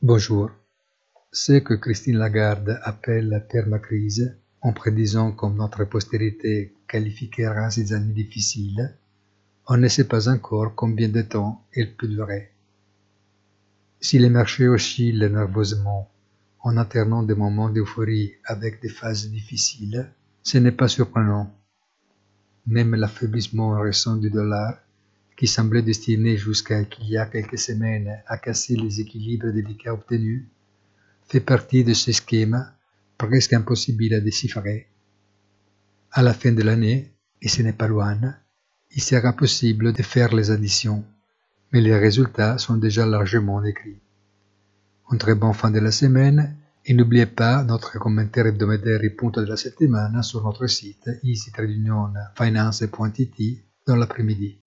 Bonjour. Ce que Christine Lagarde appelle la permacrise, en prédisant comme notre postérité qualifiera ces années difficiles, on ne sait pas encore combien de temps elle peut durer. Si les marchés oscillent nerveusement en alternant des moments d'euphorie avec des phases difficiles, ce n'est pas surprenant. Même l'affaiblissement récent du dollar qui semblait destiné jusqu'à il y a quelques semaines à casser les équilibres délicats obtenus, fait partie de ce schéma presque impossible à déchiffrer. À la fin de l'année, et ce n'est pas loin, il sera possible de faire les additions, mais les résultats sont déjà largement décrits. Un très bon fin de la semaine et n'oubliez pas notre commentaire hebdomadaire et punto de la settimana sur notre site easytradeunionfinance.it dans l'après-midi.